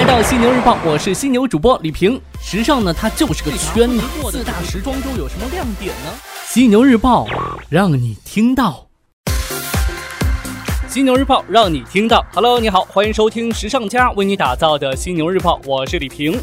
来到犀牛日报，我是犀牛主播李平。时尚呢，它就是个圈子。四大时装周有什么亮点呢？犀牛日报让你听到。犀牛日报让你听到。Hello，你好，欢迎收听时尚家为你打造的犀牛日报，我是李平。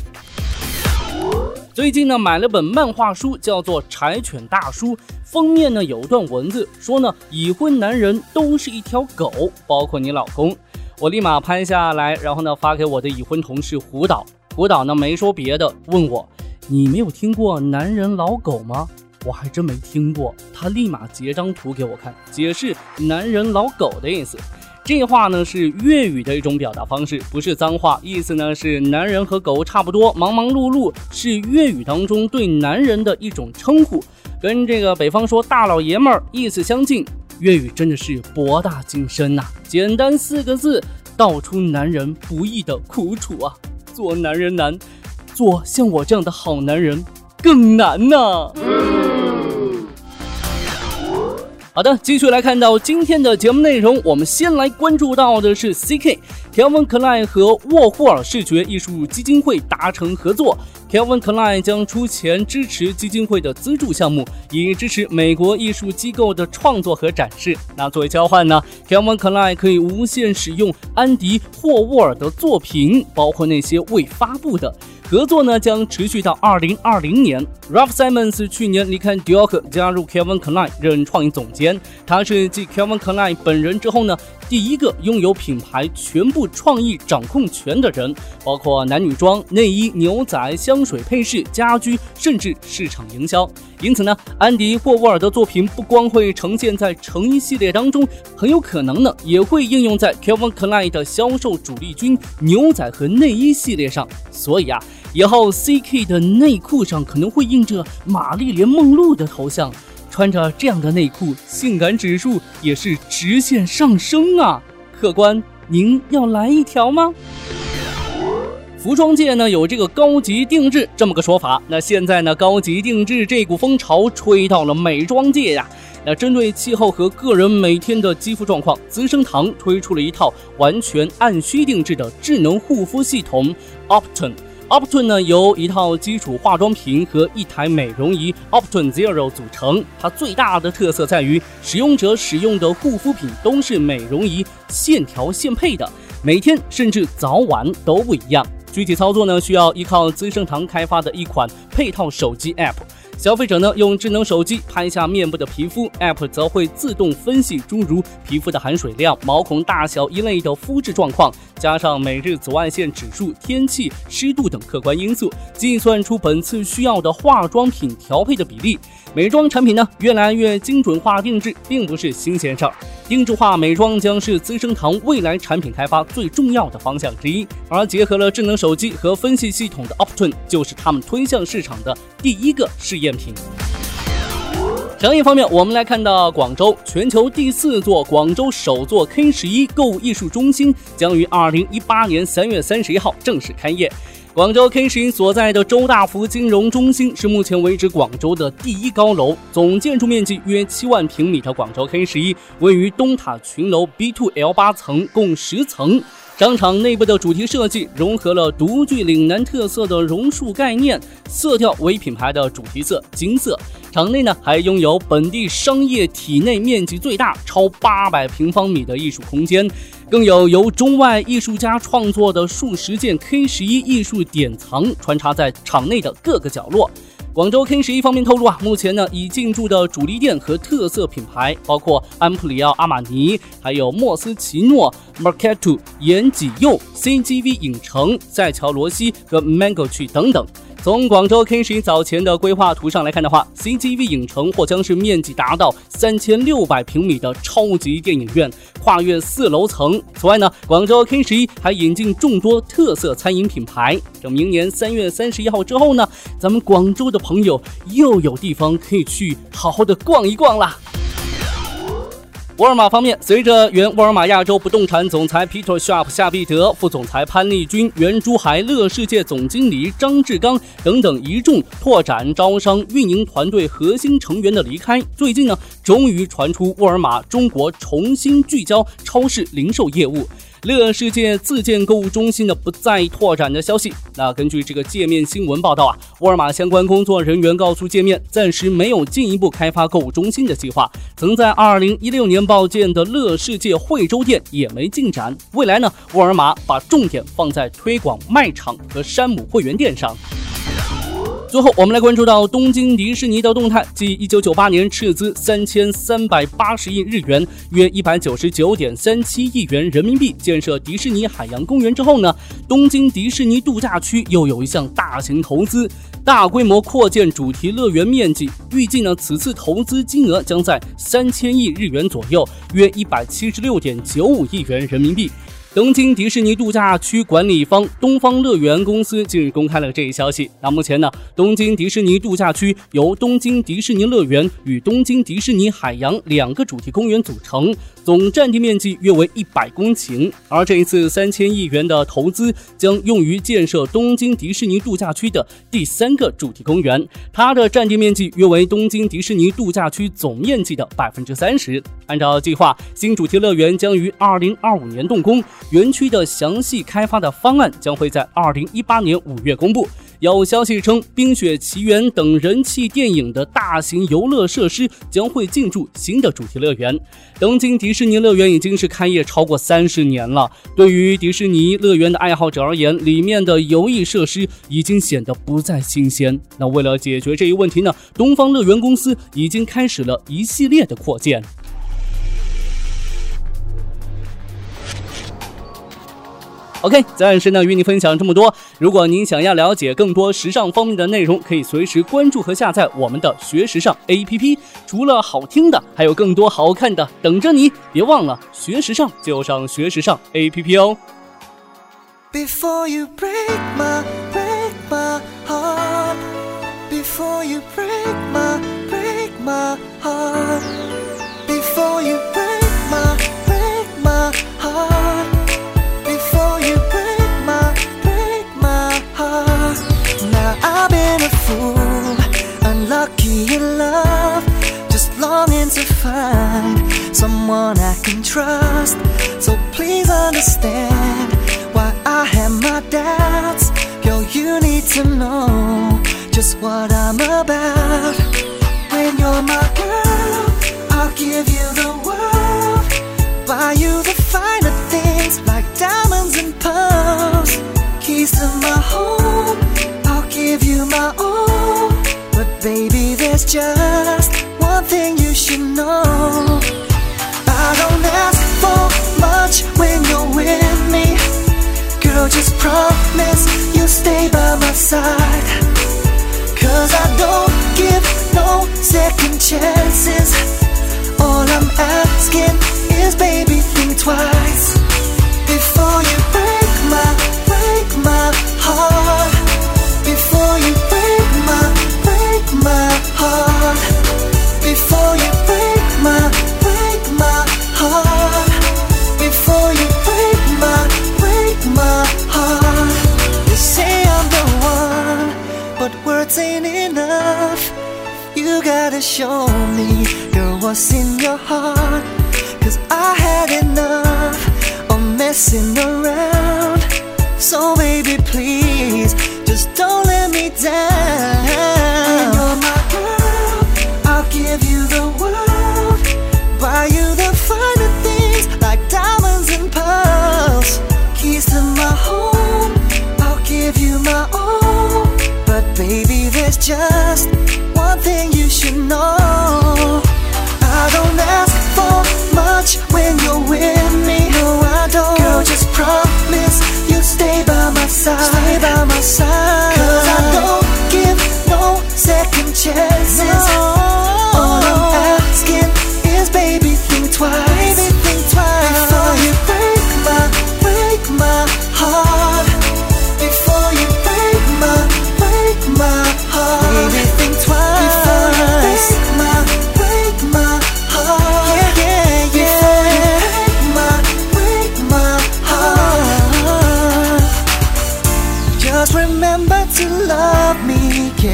最近呢，买了本漫画书，叫做《柴犬大叔》，封面呢有段文字，说呢已婚男人都是一条狗，包括你老公。我立马拍下来，然后呢发给我的已婚同事胡导。胡导呢没说别的，问我你没有听过男人老狗吗？我还真没听过。他立马截张图给我看，解释男人老狗的意思。这话呢是粤语的一种表达方式，不是脏话，意思呢是男人和狗差不多，忙忙碌碌，是粤语当中对男人的一种称呼，跟这个北方说大老爷们儿意思相近。粤语真的是博大精深呐，简单四个字，道出男人不易的苦楚啊！做男人难，做像我这样的好男人更难呐。好的，继续来看到今天的节目内容。我们先来关注到的是 C.K. Kevin Klein 和沃霍尔视觉艺术基金会达成合作，Kevin Klein 将出钱支持基金会的资助项目，以支持美国艺术机构的创作和展示。那作为交换呢，Kevin Klein 可以无限使用安迪霍沃尔的作品，包括那些未发布的。合作呢将持续到二零二零年。Ralph Simons 去年离开 Dior，加入 Kevin Klein 任创意总监。他是继 Kevin Klein 本人之后呢第一个拥有品牌全部创意掌控权的人，包括男女装、内衣、牛仔、香水、配饰、家居，甚至市场营销。因此呢，安迪霍沃尔的作品不光会呈现在成衣系列当中，很有可能呢也会应用在 Kevin Klein 的销售主力军牛仔和内衣系列上。所以啊。以后 CK 的内裤上可能会印着玛丽莲梦露的头像，穿着这样的内裤，性感指数也是直线上升啊！客官，您要来一条吗？服装界呢有这个高级定制这么个说法，那现在呢高级定制这股风潮吹到了美妆界呀。那针对气候和个人每天的肌肤状况，资生堂推出了一套完全按需定制的智能护肤系统 Opton。Optune 呢由一套基础化妆品和一台美容仪 Optune Zero 组成。它最大的特色在于，使用者使用的护肤品都是美容仪现调现配的，每天甚至早晚都不一样。具体操作呢，需要依靠资生堂开发的一款配套手机 App。消费者呢用智能手机拍下面部的皮肤，App 则会自动分析诸如皮肤的含水量、毛孔大小一类的肤质状况，加上每日紫外线指数、天气、湿度等客观因素，计算出本次需要的化妆品调配的比例。美妆产品呢越来越精准化定制，并不是新鲜事儿。定制化美妆将是资生堂未来产品开发最重要的方向之一，而结合了智能手机和分析系统的 Opton 就是他们推向市场的第一个试验品。商业方面，我们来看到广州全球第四座、广州首座 K 十一购物艺术中心将于二零一八年三月三十一号正式开业。广州 K 十一所在的周大福金融中心是目前为止广州的第一高楼，总建筑面积约七万平米的广州 K 十一位于东塔群楼 B two L 八层，共十层。商场内部的主题设计融合了独具岭南特色的榕树概念，色调为品牌的主题色金色。场内呢还拥有本地商业体内面积最大超八百平方米的艺术空间，更有由中外艺术家创作的数十件 K 十一艺术典藏穿插在场内的各个角落。广州 K 十一方面透露啊，目前呢已进驻的主力店和特色品牌包括安普里奥阿玛尼，还有莫斯奇诺、m a r k e t t o、延吉佑、CGV 影城、赛乔罗西和 Mango 区等等。从广州 K 十一早前的规划图上来看的话，CGV 影城或将是面积达到三千六百平米的超级电影院，跨越四楼层。此外呢，广州 K 十一还引进众多特色餐饮品牌。等明年三月三十一号之后呢，咱们广州的朋友又有地方可以去好好的逛一逛啦。沃尔玛方面，随着原沃尔玛亚洲不动产总裁 Peter Sharp 夏必德、副总裁潘丽君、原珠海乐世界总经理张志刚等等一众拓展招商运营团队核心成员的离开，最近呢，终于传出沃尔玛中国重新聚焦超市零售业务。乐世界自建购物中心的不再拓展的消息。那根据这个界面新闻报道啊，沃尔玛相关工作人员告诉界面，暂时没有进一步开发购物中心的计划。曾在二零一六年报建的乐世界惠州店也没进展。未来呢，沃尔玛把重点放在推广卖场和山姆会员店上。最后，我们来关注到东京迪士尼的动态。继一九九八年斥资三千三百八十亿日元（约一百九十九点三七亿元人民币）建设迪士尼海洋公园之后呢，东京迪士尼度假区又有一项大型投资，大规模扩建主题乐园面积。预计呢，此次投资金额将在三千亿日元左右（约一百七十六点九五亿元人民币）。东京迪士尼度假区管理方东方乐园公司近日公开了这一消息。那目前呢，东京迪士尼度假区由东京迪士尼乐园与东京迪士尼海洋两个主题公园组成，总占地面积约为一百公顷。而这一次三千亿元的投资将用于建设东京迪士尼度假区的第三个主题公园，它的占地面积约为东京迪士尼度假区总面积的百分之三十。按照计划，新主题乐园将于二零二五年动工。园区的详细开发的方案将会在二零一八年五月公布。有消息称，《冰雪奇缘》等人气电影的大型游乐设施将会进驻新的主题乐园。东京迪士尼乐园已经是开业超过三十年了，对于迪士尼乐园的爱好者而言，里面的游艺设施已经显得不再新鲜。那为了解决这一问题呢，东方乐园公司已经开始了一系列的扩建。OK，暂时呢与你分享这么多。如果您想要了解更多时尚方面的内容，可以随时关注和下载我们的学时尚 APP。除了好听的，还有更多好看的等着你。别忘了学时尚就上学时尚 APP 哦。Before you break my break my heart, before you break my break my longing to find someone I can trust. So please understand why I have my doubts. Girl, you need to know just what I'm about. When you're my girl, I'll give you the world, buy you the finer things like diamonds and pearls, keys to my home I'll give you my all. But baby, there's just just promise you'll stay by my side. Cause I don't give no second chances. All I'm asking is, baby, think twice Gotta show me, girl, what's in your heart Cause I had enough of messing around So baby, please just don't let me down. You're my girl, I'll give you the world. Buy you the things like diamonds and pearls. Keys to my home, I'll give you my all. But baby, there's just one thing you should know. I don't ask for much when you're with me. No, I don't. Girl, just promise you'll stay by my side. Stay by my side. Cause I don't give no second chances.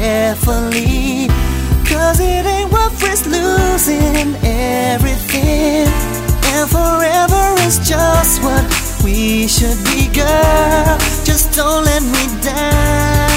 carefully. Cause it ain't worth risk losing everything. And forever is just what we should be, girl. Just don't let me down.